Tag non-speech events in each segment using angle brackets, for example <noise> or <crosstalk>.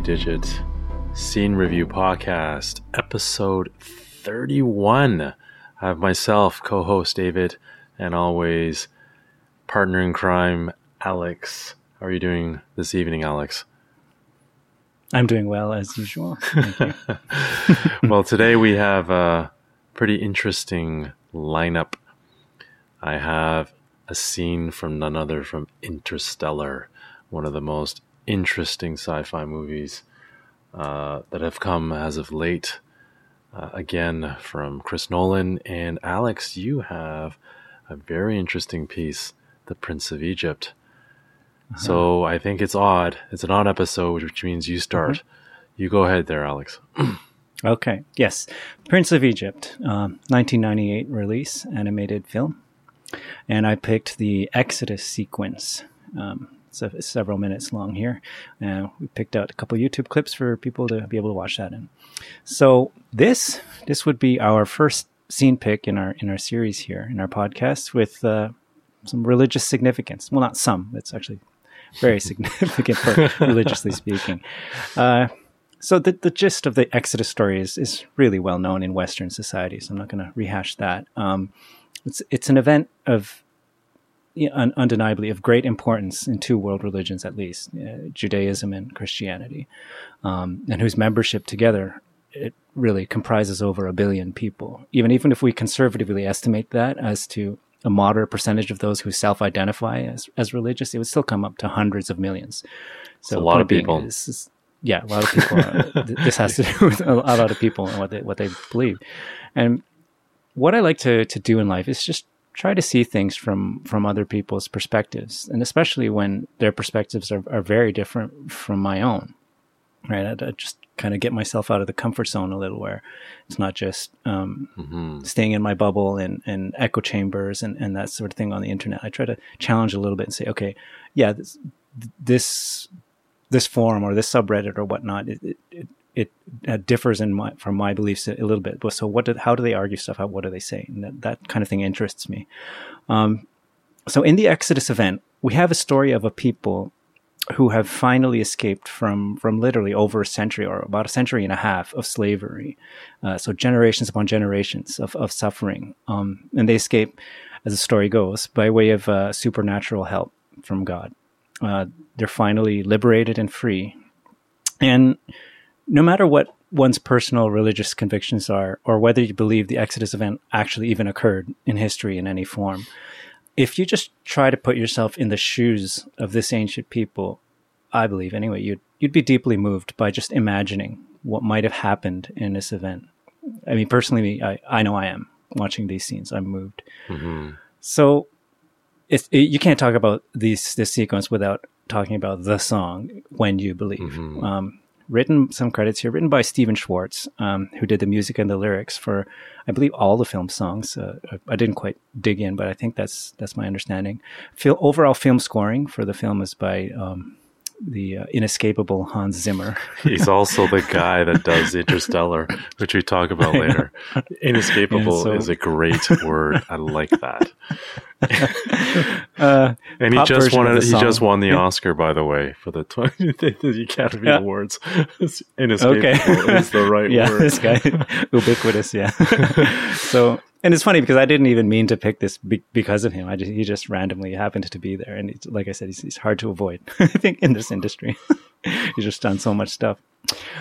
Digit Scene Review Podcast, episode 31. I have myself, co host David, and always partner in crime, Alex. How are you doing this evening, Alex? I'm doing well as usual. <laughs> well, today we have a pretty interesting lineup. I have a scene from none other from Interstellar, one of the most interesting sci-fi movies uh, that have come as of late. Uh, again, from Chris Nolan and Alex, you have a very interesting piece, "The Prince of Egypt." Uh-huh. So I think it's odd. It's an odd episode, which means you start. Mm-hmm. You go ahead there, Alex. <clears throat> okay. Yes, Prince of Egypt, um, 1998 release, animated film, and I picked the Exodus sequence. Um, several minutes long here. Uh, we picked out a couple YouTube clips for people to be able to watch that in. So this this would be our first scene pick in our in our series here in our podcast with uh, some religious significance. Well, not some. It's actually very <laughs> significant for religiously speaking. Uh, so the, the gist of the Exodus story is, is really well known in Western society, so I'm not going to rehash that. Um, it's it's an event of undeniably of great importance in two world religions, at least uh, Judaism and Christianity, um, and whose membership together it really comprises over a billion people. Even even if we conservatively estimate that as to a moderate percentage of those who self-identify as, as religious, it would still come up to hundreds of millions. So a lot of people. Is, is, yeah, a lot of people. Are, <laughs> this has to do with a lot of people and what they what they believe. And what I like to to do in life is just try to see things from from other people's perspectives, and especially when their perspectives are, are very different from my own. Right, I, I just kind of get myself out of the comfort zone a little, where it's not just um, mm-hmm. staying in my bubble and, and echo chambers and, and that sort of thing on the internet. I try to challenge a little bit and say, okay, yeah, this this, this forum or this subreddit or whatnot, it, it, it uh, differs in my from my beliefs a little bit. But so what? How do they argue stuff out? What do they say? And that, that kind of thing interests me. Um, so in the Exodus event, we have a story of a people who have finally escaped from from literally over a century or about a century and a half of slavery. Uh, so generations upon generations of of suffering, um, and they escape, as the story goes, by way of uh, supernatural help from God. Uh, they're finally liberated and free, and no matter what one's personal religious convictions are, or whether you believe the Exodus event actually even occurred in history in any form, if you just try to put yourself in the shoes of this ancient people, I believe anyway, you'd you'd be deeply moved by just imagining what might have happened in this event. I mean, personally, I, I know I am watching these scenes. I'm moved. Mm-hmm. So, it, you can't talk about these this sequence without talking about the song "When You Believe." Mm-hmm. Um, written some credits here, written by Stephen Schwartz, um, who did the music and the lyrics for, I believe, all the film songs. Uh, I didn't quite dig in, but I think that's that's my understanding. Fil- overall film scoring for the film is by um, the uh, inescapable Hans Zimmer. <laughs> He's also the guy that does Interstellar, which we talk about later. <laughs> Inescapable so... is a great word. I like that. <laughs> uh, and he just won. He just won the Oscar, by the way, for the, 20, the Academy yeah. Awards. Inescapable okay. is the right yeah, word. this guy, ubiquitous. Yeah. so and it's funny because I didn't even mean to pick this be- because of him. I just, he just randomly happened to be there, and like I said, he's, he's hard to avoid. <laughs> I think in this industry, <laughs> he's just done so much stuff.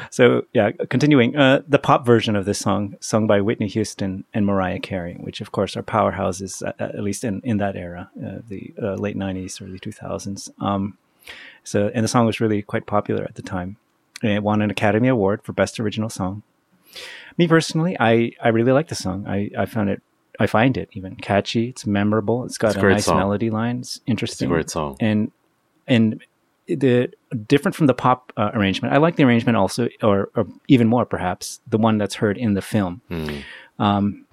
So yeah, continuing uh, the pop version of this song, sung by Whitney Houston and Mariah Carey, which of course are powerhouses at, at least in in that era, uh, the uh, late '90s, early 2000s. Um, so and the song was really quite popular at the time. It won an Academy Award for Best Original Song me personally, I, I really like the song. I, I found it, I find it even catchy. It's memorable. It's got it's a, a nice song. melody line. It's interesting. It's a great song. And, and the different from the pop uh, arrangement. I like the arrangement also, or, or, even more perhaps, the one that's heard in the film. Mm. Um,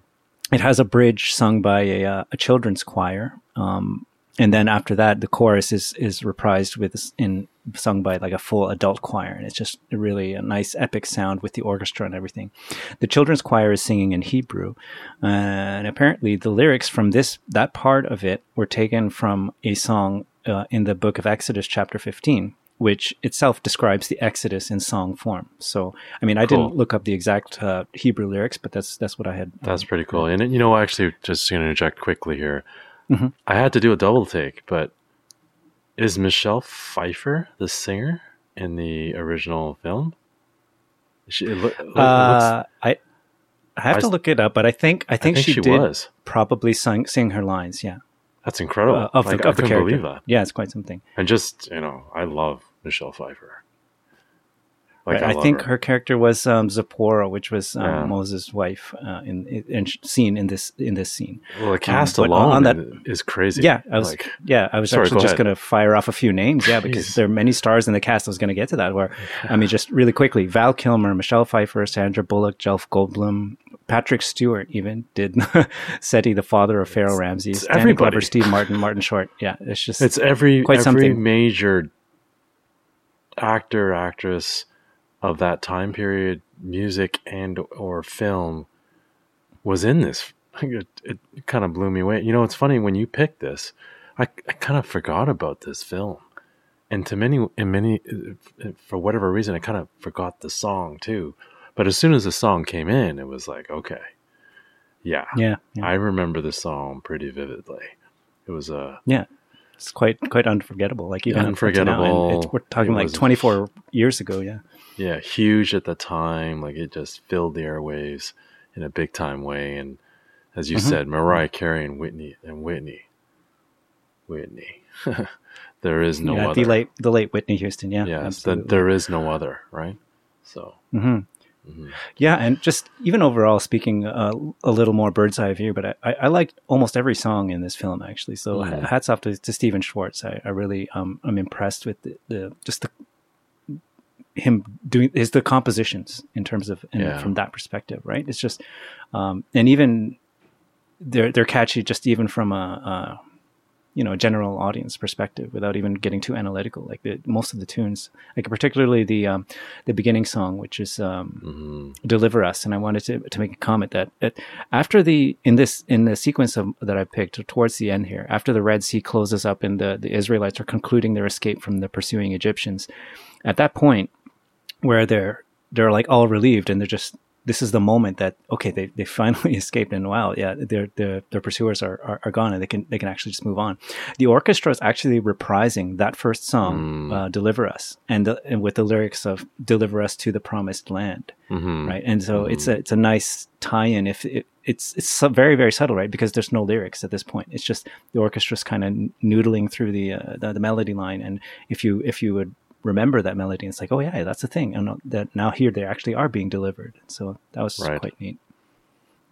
it has a bridge sung by a, uh, a children's choir. Um, and then after that, the chorus is is reprised with in sung by like a full adult choir, and it's just really a nice epic sound with the orchestra and everything. The children's choir is singing in Hebrew, uh, and apparently the lyrics from this that part of it were taken from a song uh, in the book of Exodus, chapter fifteen, which itself describes the Exodus in song form. So, I mean, I Cool. didn't look up the exact uh, Hebrew lyrics, but that's that's what I had. That's pretty cool. And you know, actually, just going to interject quickly here. Mhm. I had to do a double take, but is Michelle Pfeiffer the singer in the original film? She, it it looks- Uh, I I have I to look it up, but I think I I think, think she, she, did was. probably sing sing her lines. Yeah, That's incredible. uh, of Like, the I of the couldn't character. believe that. Yeah, it's quite something. And just you know, I love Michelle Pfeiffer. Right, I, love think her. character was um, Zipporah, which was um, Yeah. Moses' wife, uh, in, in in seen in this in this scene. Well, the cast but alone on that- is crazy. Yeah, I was. Like, yeah, I was Sorry, actually go just going to fire off a few names. Yeah, because there are many stars in the cast. I was going to get to that. Where I mean, just really quickly: Val Kilmer, Michelle Pfeiffer, Sandra Bullock, Jeff Goldblum, Patrick Stewart, even did <laughs> Seti, the father of Pharaoh Ramses, it's Danny everybody. Glover, Steve Martin, Martin Short. Yeah, it's just It's every Quite every something. major actor actress of that time period, music and or film, was in this. <laughs> It, it kind of blew me away. You know, it's funny when you picked this, I, I kind of forgot about this film, and to many in many for whatever reason, I kind of forgot the song too. But as soon as the song came in, it was like, okay, yeah, yeah, yeah. I remember the song pretty vividly. It was a it's quite quite unforgettable. Like even up to now, Unforgettable. it's- we're talking It like 24 years ago. Yeah, yeah, huge at the time. Like it just filled the airwaves in a big time way. And as you Mhm. said, Mariah Carey and Whitney and Whitney, Whitney, <laughs> there is no yeah, other. the late the late Whitney Houston. Yeah, yes, that there is no other. Right. So. hmm mhm. Yeah, and just even overall speaking, uh, a little more bird's eye view, but I, I, I liked almost every song in this film actually. So Mhm. hats off to, to Stephen Schwartz. I, I really um, I'm impressed with the, the just the him doing is the compositions in terms of in, Yeah. from that perspective, right? It's just um, and even they're they're catchy just even from a, a you know general audience perspective without even getting too analytical. Like the, most of the tunes, like particularly the um, the beginning song, which is um, Mhm. deliver us and i wanted to, to make a comment that, that after the in this in the sequence of that i picked towards the end here after the red sea closes up and the, the israelites are concluding their escape from the pursuing egyptians at that point where they're they're like all relieved and they're just this is the moment that okay they, they <laughs> finally escaped and wow yeah their their, their pursuers are, are, are gone and they can they can actually just move on. The orchestra is actually reprising that first song Mm. uh, deliver us and, the, and with the lyrics of deliver us to the promised land Mhm. right? And so it's a it's a nice tie-in if it, it's it's very very subtle right? Because there's no lyrics at this point. It's just the orchestra's kind of noodling through the, uh, the the melody line and if you if you would remember that melody And it's like oh yeah that's the thing and that now here they actually are being delivered so that was Right. quite neat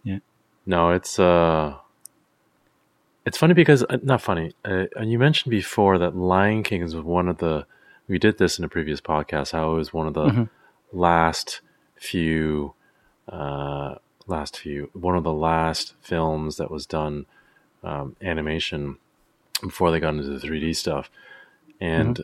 Yeah. No, it's uh, it's funny because uh, not funny. Uh, you mentioned before that Lion King is one of the. We did this in a previous podcast. How it was one of the Mhm. last few, uh, last few, one of the last films that was done um, animation before they got into the 3D stuff, and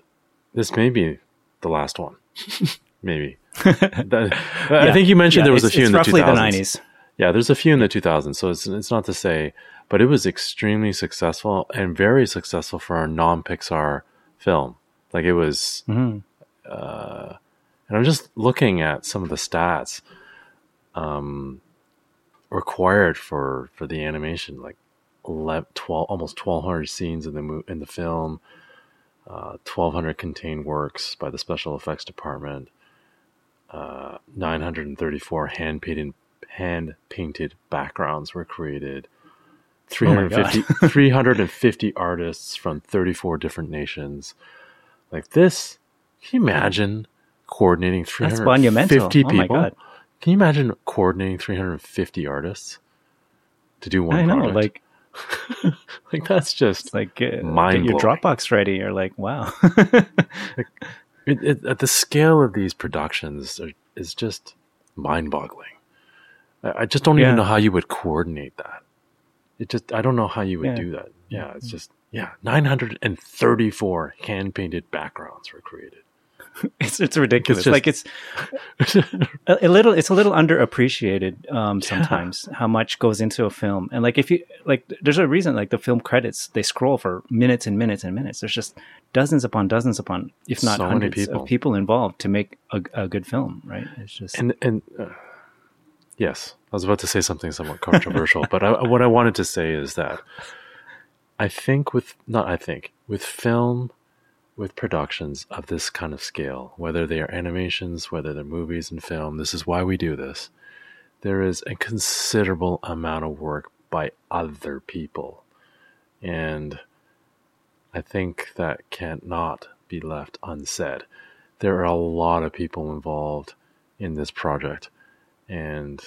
this may be the last one. <laughs> Maybe. <laughs> That- I Yeah. think you mentioned Yeah, there was a few in the roughly 2000s. the 90s Yeah, there's a few in the 2000s, so it's it's not to say, but it was extremely successful and very successful for a non-Pixar film. Like it was, Mhm. uh, and I'm just looking at some of the stats um, required for for the animation, like 11, 12, almost 1,200 scenes in the mo- in the film, uh, 1,200 contained works by the special effects department, uh, 934 hand painted hand painted backgrounds were created. Oh 350, <laughs> 350 artists from 34 different nations. Like this, can you imagine coordinating 350 monumental people? oh my god Can you imagine coordinating 350 artists to do one i know like <laughs> like that's just it's like uh, get your dropbox ready you're like wow it, it, at the scale of these productions are, is just mind-boggling. I, I just don't Yeah. even know how you would coordinate that. It just I don't know how you would Yeah. do that. Yeah, it's just yeah, 934 hand-painted backgrounds were created. <laughs> it's it's ridiculous. It's just, like it's <laughs> a, a, little it's a little underappreciated um, sometimes yeah. how much goes into a film. And like if you like, there's a reason like the film credits they scroll for minutes and minutes and minutes. There's just dozens upon dozens upon, if not so hundreds people. of people involved to make a, a, good film. Right? It's just and and. Uh, yes, I was about to say something somewhat controversial, but I, what I wanted to say is that I think with not I think with film with productions of this kind of scale, whether they are animations, whether they're movies and film, this is why we do this. There is a considerable amount of work by other people. And I think that cannot be left unsaid. There are a lot of people involved in this project, and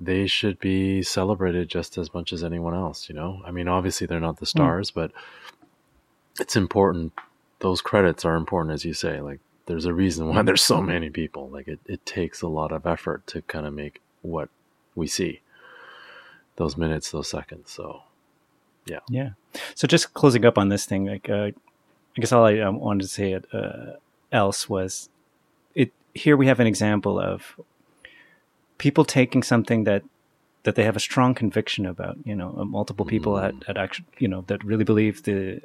they should be celebrated just as much as anyone else, you know? I mean, obviously they're not the hmm. stars, mm. but it's important. Those credits are important, as you say. Like, there's a reason why <laughs> there's so many people. Like, it, it takes a lot of effort to kind of make what we see those minutes, those seconds. So, yeah. Yeah. So, just closing up on this thing, like, uh, I guess all I um, wanted to say uh, else was it. Here we have an example of people taking something that that they have a strong conviction about. You know, multiple people mm. actually, you know, that really believe the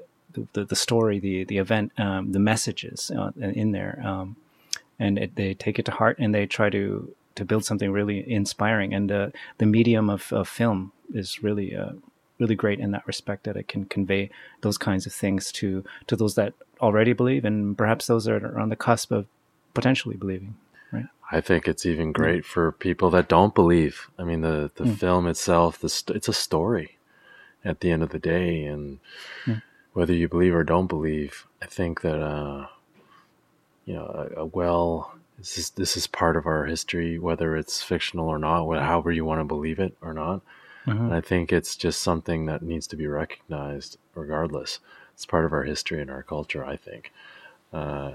the, the story, the the event, um, the messages uh, in there, um, and it, they take it to heart and they try to to build something really inspiring. And uh, the medium of, of film is really uh, really great in that respect that it can convey those kinds of things to to those that already believe and perhaps those that are on the cusp of potentially believing. Right. I think it's even great yeah. for people that don't believe. I mean, the the mm. film itself, the st- it's a story at the end of the day, and mm whether you believe or don't believe, I think that uh, you know a, a, well this is this is part of our history, whether it's fictional or not, however you want to believe it or not. Mm-hmm. And I think it's just something that needs to be recognized, regardless. It's part of our history and our culture. I think. Uh,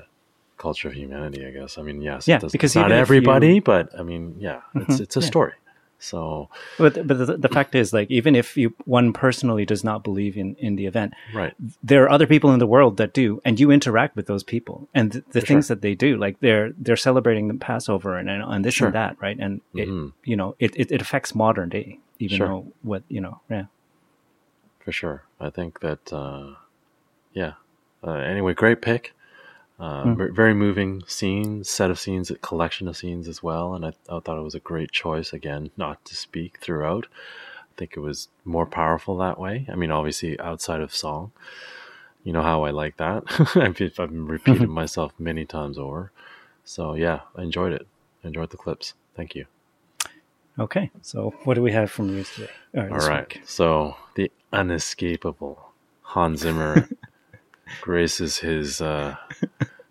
culture of humanity, I guess. I mean, yes, yeah, because not everybody, you... but I mean, yeah, it's mm-hmm. it's a yeah. story. So, but but the, the, fact is, like, even if you one personally does not believe in in the event, right? There are other people in the world that do, and you interact with those people, and th- the For things sure. that they do, like they're they're celebrating the Passover and and, this sure. and that, right? And mm-hmm. it you know it, it, it affects modern day, even sure. though what you know, yeah. For sure, I think that, uh, yeah. Uh, anyway, great pick. Uh, mm. Very moving scene, set of scenes, a collection of scenes as well. And I, I, thought it was a great choice, again, not to speak throughout. I think it was more powerful that way. I mean, obviously, outside of song. You know how I like that. <laughs> I've, I've repeated <laughs> myself many times over. So, yeah, I enjoyed it. I enjoyed the clips. Thank you. Okay, so what do we have from you today? All right, Week? so the unescapable Hans Zimmer <laughs> graces his uh,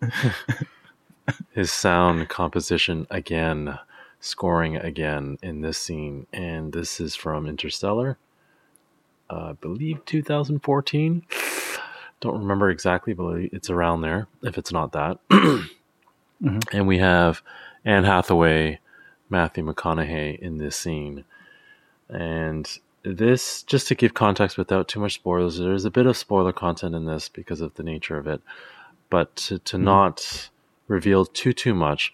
<laughs> his sound composition again, scoring again in this scene, and this is from Interstellar. Uh, I believe 2014. Don't remember exactly, but it's around there. If it's not that, <clears throat> mm-hmm. and we have Anne Hathaway, Matthew McConaughey in this scene, and this just to give context without too much spoilers there's a bit of spoiler content in this because of the nature of it but to, to mm not reveal too too much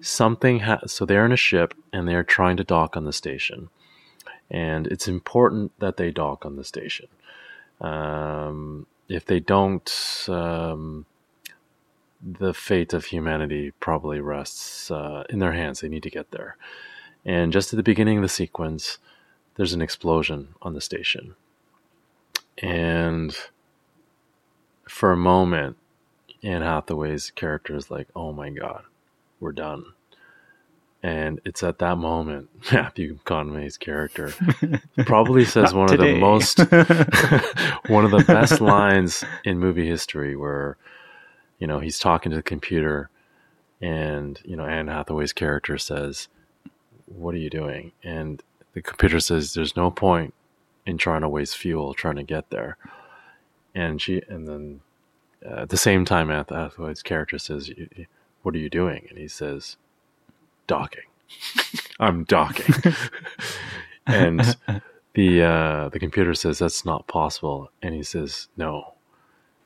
something ha- so they're in a ship and they're trying to dock on the station. And it's important that they dock on the station. Um, if they don't um, the fate of humanity probably rests uh, in their hands. They need to get there. And just at the beginning of the sequence there's an explosion on the station. And for a moment, Anne Hathaway's character is like, oh my God, we're done. And it's at that moment, <laughs> Matthew McConaughey's character <laughs> probably says one today. of the most, <laughs> one of the best lines in movie history where, you know, he's talking to the computer and, you know, Anne Hathaway's character says, what are you doing? And the computer says there's no point in trying to waste fuel trying to get there. And she, and then uh, at the same time, Hathaway's character says, "What are you doing?" And he says, "Docking. <laughs> I'm docking." <laughs> and the uh, the computer says that's not possible, and he says, "No,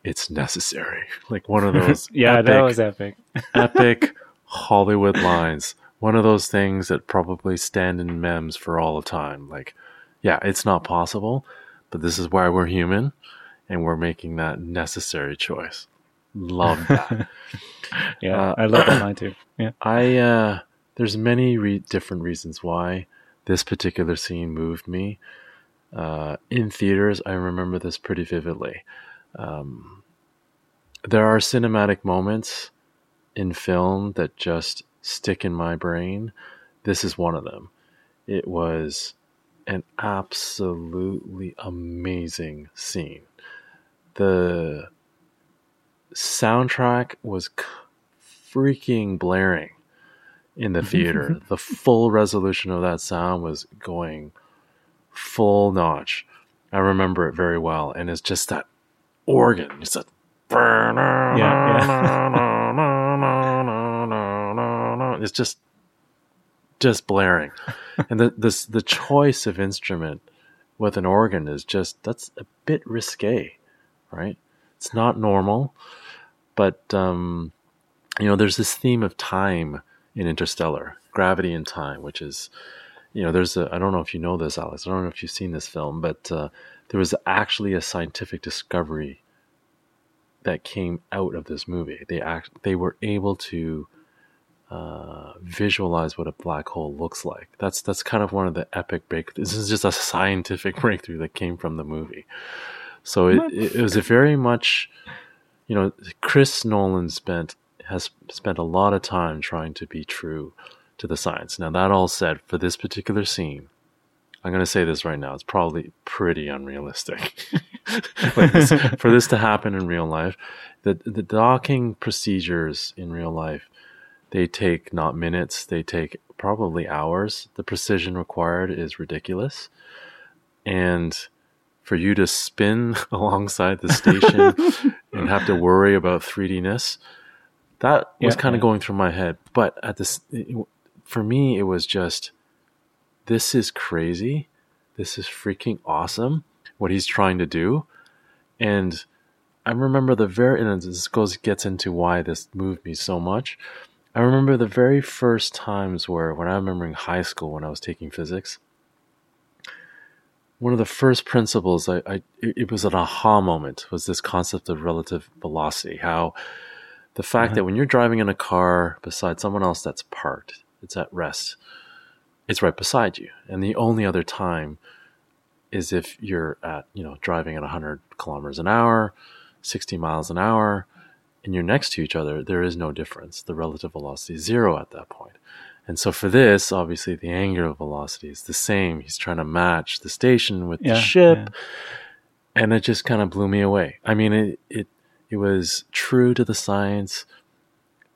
it's necessary. <laughs> Like one of those yeah, epic, that was epic. epic Hollywood lines. One of those things that probably stand in memes for all the time. Like, yeah, it's not possible, but this is why we're human and we're making that necessary choice. Love that. <laughs> yeah, Uh, I love that <coughs> line too. Yeah. I uh there's many re- different reasons why this particular scene moved me. Uh, in theaters, I remember this pretty vividly. Um, there are cinematic moments in film that just stick in my brain. This is one of them. It was an absolutely amazing scene. The soundtrack was freaking blaring in the <laughs> theater. the full resolution of that sound was going full notch. I remember it very well, and it's just that organ. It's that. <laughs> It's just just blaring, <laughs> and the this the choice of instrument with an organ is just that's a bit risque, right? It's not normal, but um, you know, there's this theme of time in Interstellar, gravity and time, which is, you know, there's a, I don't know if you know this, Alex, I don't know if you've seen this film, but uh, there was actually a scientific discovery that came out of this movie. They act, they were able to uh, visualize what a black hole looks like. That's that's kind of one of the epic breakthroughs. This is just a scientific <laughs> breakthrough that came from the movie. So it, it, it was a very much, you know, Chris Nolan spent has spent a lot of time trying to be true to the science. Now that all said, for this particular scene, I'm going to say this right now. It's probably pretty unrealistic <laughs> like this, for this to happen in real life. The the docking procedures in real life, they take not minutes, they take probably hours. The precision required is ridiculous, and for you to spin <laughs> alongside the station <laughs> and have to worry about 3Dness, that was kind of yeah. going through my head. But at this, for me, it was just, this is crazy. This is freaking awesome. What he's trying to do, and I remember the very, and this goes gets into why this moved me so much. I remember the very first times where, when I remember in high school when I was taking physics, one of the first principles I, I it, it was an aha moment was this concept of relative velocity. How the fact that uh-huh. when you're driving in a car beside someone else that's parked, it's at rest, it's right beside you, and the only other time is if you're at you know driving at 100 kilometers an hour, 60 miles an hour, and you're next to each other. There is no difference. The relative velocity is zero at that point. And so for this, obviously, the angular velocity is the same. He's trying to match the station with Yeah, the ship, yeah. and it just kind of blew me away. I mean, it it it was true to the science,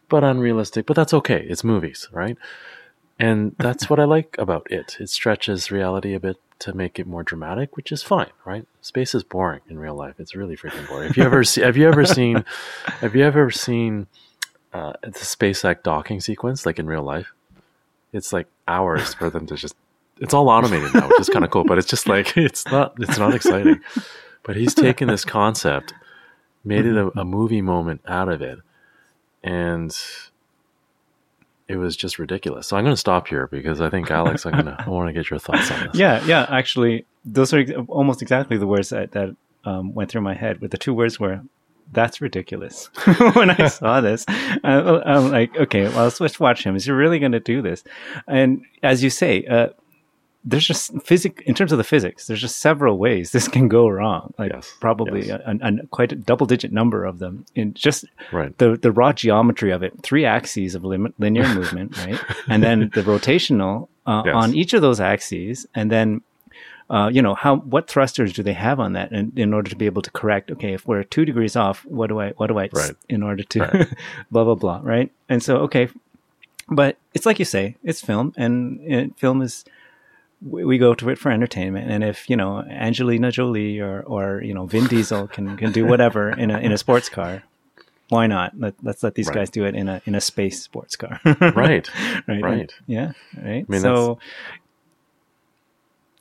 but unrealistic. But that's okay. It's movies, right? And that's what I like about it. It stretches reality a bit to make it more dramatic, which is fine, right? Space is boring in real life. It's really freaking boring. Have you ever see, have you ever seen <laughs> have you ever seen uh, the SpaceX docking sequence like in real life? It's like hours for them to just it's all automated now, which is kind of cool, but it's just like <laughs> it's not it's not exciting. But he's taken this concept, made it a, a movie moment out of it, and it was just ridiculous. So I'm going to stop here because I think Alex, I'm gonna I want to get your thoughts on this. <laughs> Yeah, yeah. Actually, those are ex- almost exactly the words that, that um, went through my head. But the two words were, "That's ridiculous." <laughs> when I <laughs> saw this, I, I'm like, okay, well, let's, let's watch him. Is he really going to do this? And as you say, uh, there's just physic in terms of the physics. There's just several ways this can go wrong. Like Yes, probably yes. a, a, quite a double-digit number of them in just Right. the the raw geometry of it, three axes of lim- linear <laughs> movement, right? And then the rotational uh, Yes. on each of those axes, and then uh, you know how what thrusters do they have on that, in, in order to be able to correct? Okay, if we're two degrees off, what do I what do I Right. in order to Right. <laughs> blah blah blah, right? And so okay, but it's like you say, it's film, and, and film is we go to it for entertainment. And if you know Angelina Jolie or or you know Vin Diesel can can do whatever in a in a sports car, why not? Let, let's let these Right. guys do it in a in a space sports car. Right. <laughs> right. Right. Yeah. Right. mean, so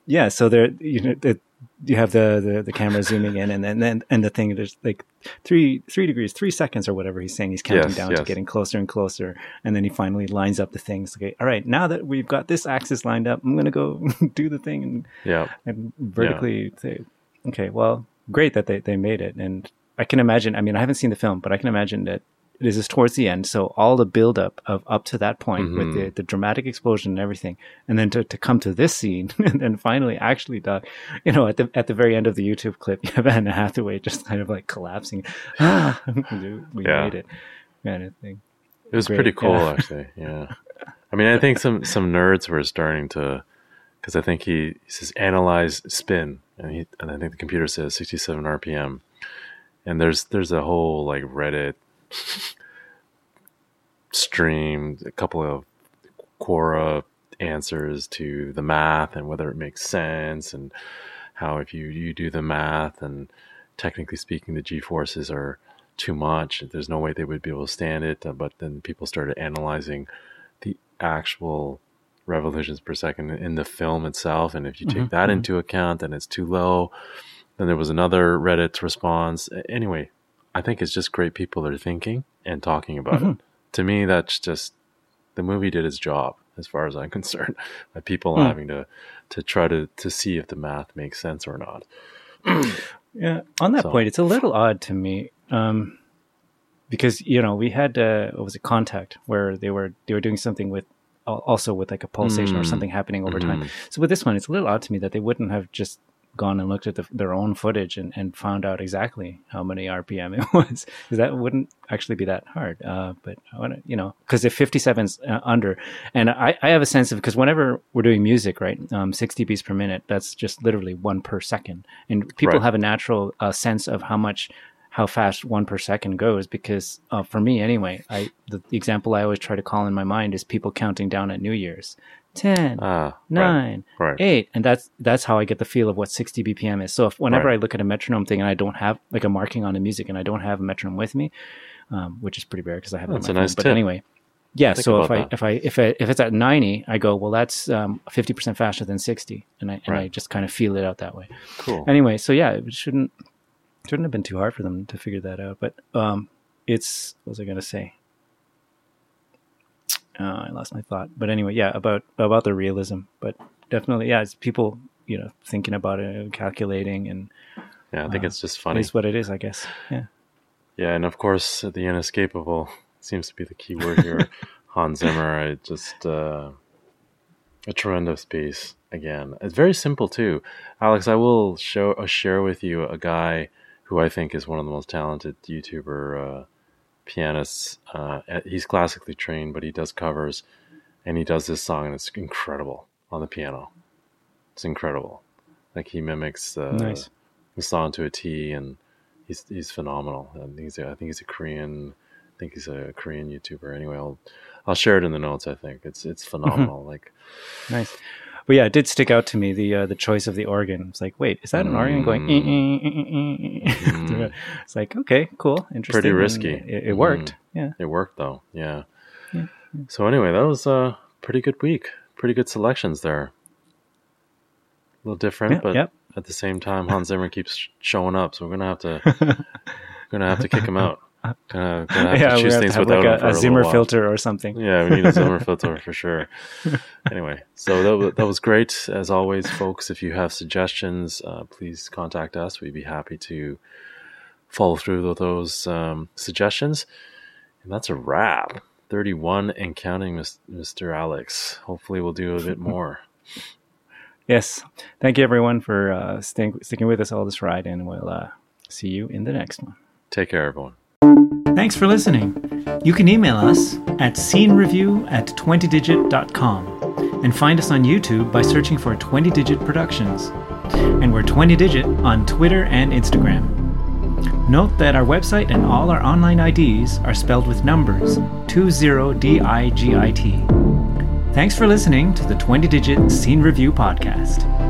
yeah, so there you know the you have the, the, the camera zooming in and then and, and the thing there's like three three degrees three seconds or whatever he's saying he's counting Yes, down yes. to getting closer and closer and then he finally lines up the things okay all right now that we've got this axis lined up i'm gonna go <laughs> do the thing and, Yeah. and vertically say okay well great that they, they made it and i can imagine i mean i haven't seen the film but i can imagine that this is towards the end so all the build up of up to that point with the, the dramatic explosion and everything and then to, to come to this scene <laughs> and then finally actually die you know at the at the very end of the youtube clip <laughs> you have anna hathaway just kind of like collapsing ah <laughs> we Yeah. made it kind of thing It was Great, pretty cool, yeah. actually. Yeah. I mean, I think some some nerds were starting to, because I think he, he says analyze spin, and he and I think the computer says 67 RPM, and there's there's a whole like Reddit stream, a couple of Quora answers to the math and whether it makes sense, and how if you you do the math and technically speaking, the G forces are too much. There's no way they would be able to stand it. But then people started analyzing the actual revolutions per second in the film itself. And if you take Mhm, that mhm. into account, then it's too low. Then there was another Reddit response. Anyway, I think it's just great people are thinking and talking about Mhm. it. To me, that's just the movie did its job as far as I'm <laughs> concerned. By people Hmm. having to to try to to see if the math makes sense or not. <clears throat> Yeah, on that So- point, it's a little odd to me um, because you know we had uh, what was it contact where they were they were doing something with also with like a pulsation or Mm. something happening over Mhm. time. So with this one, it's a little odd to me that they wouldn't have just gone and looked at the, their own footage and, and found out exactly how many RPM it <laughs> was because that wouldn't actually be that hard. Uh, but I want to, you know, because if 57's uh, under, and I, I have a sense of because whenever we're doing music, right, um, 60 beats per minute, that's just literally one per second, and people Right. have a natural uh, sense of how much how fast one per second goes because uh, for me anyway i the, the example i always try to call in my mind is people counting down at new year's 10 Ah, nine, right. eight, and that's that's how I get the feel of what 60 BPM is. So if whenever Right. I look at a metronome thing and I don't have like a marking on the music and I don't have a metronome with me, um, which is pretty rare because I have it on That's my a phone. nice But anyway, yeah. Think So if I that. if I if I if it's at 90, I go well that's um, 50% faster than 60, and I and I just kind of feel it out that way. Cool. Anyway, so yeah, it shouldn't shouldn't have been too hard for them to figure that out. But um, it's what was I going to say? Uh, I lost my thought. But anyway, yeah, about about the realism. But definitely, yeah, it's people you know thinking about it, and calculating, and yeah, I think uh, it's just funny. is what it is, I guess. Yeah. Yeah, and of course, the inescapable seems to be the key word here. <laughs> Hans Zimmer, I just uh, a tremendous piece. Again, it's very simple too. Alex, I will show uh, share with you a guy who I think is one of the most talented YouTuber uh, pianists. Uh, he's classically trained, but he does covers, and he does this song, and it's incredible on the piano. It's incredible. Like he mimics uh, Nice. the song to a T, and he's he's phenomenal. And he's a, I think he's a Korean, I think he's a Korean YouTuber. Anyway, I'll I'll share it in the notes. I think it's it's phenomenal. like Nice. But yeah, it did stick out to me the uh, the choice of the organ. It's like, wait, is that an organ going? Mm. it's like, okay, cool, interesting. Pretty and risky. It, it worked. Mm-hmm. Yeah. it worked though. Yeah. Yeah, So anyway, that was a pretty good week. Pretty good selections there. A little different, Yeah, but yep. at the same time, Hans Zimmer keeps showing up, so we're gonna have to <laughs> we're gonna have to kick him out. Gonna, gonna have yeah, choose have things have without like a, a Zimmer filter or something. Yeah, we need a Zimmer <laughs> filter for sure. Anyway, so that, that was great. As always, folks, if you have suggestions, uh, please contact us. We'd be happy to follow through with those um, suggestions. And that's a wrap. 31 and counting, Mr. Alex. Hopefully, we'll do a bit <laughs> more. Yes. Thank you, everyone, for uh, staying, sticking with us all this ride, and we'll uh, see you in the next one. Take care, everyone. Thanks for listening. You can email us at scenereview at 20digit.com and find us on YouTube by searching for 20 Digit Productions. And we're 20 Digit on Twitter and Instagram. Note that our website and all our online IDs are spelled with numbers 20DIGIT. Thanks for listening to the 20 Digit Scene Review Podcast.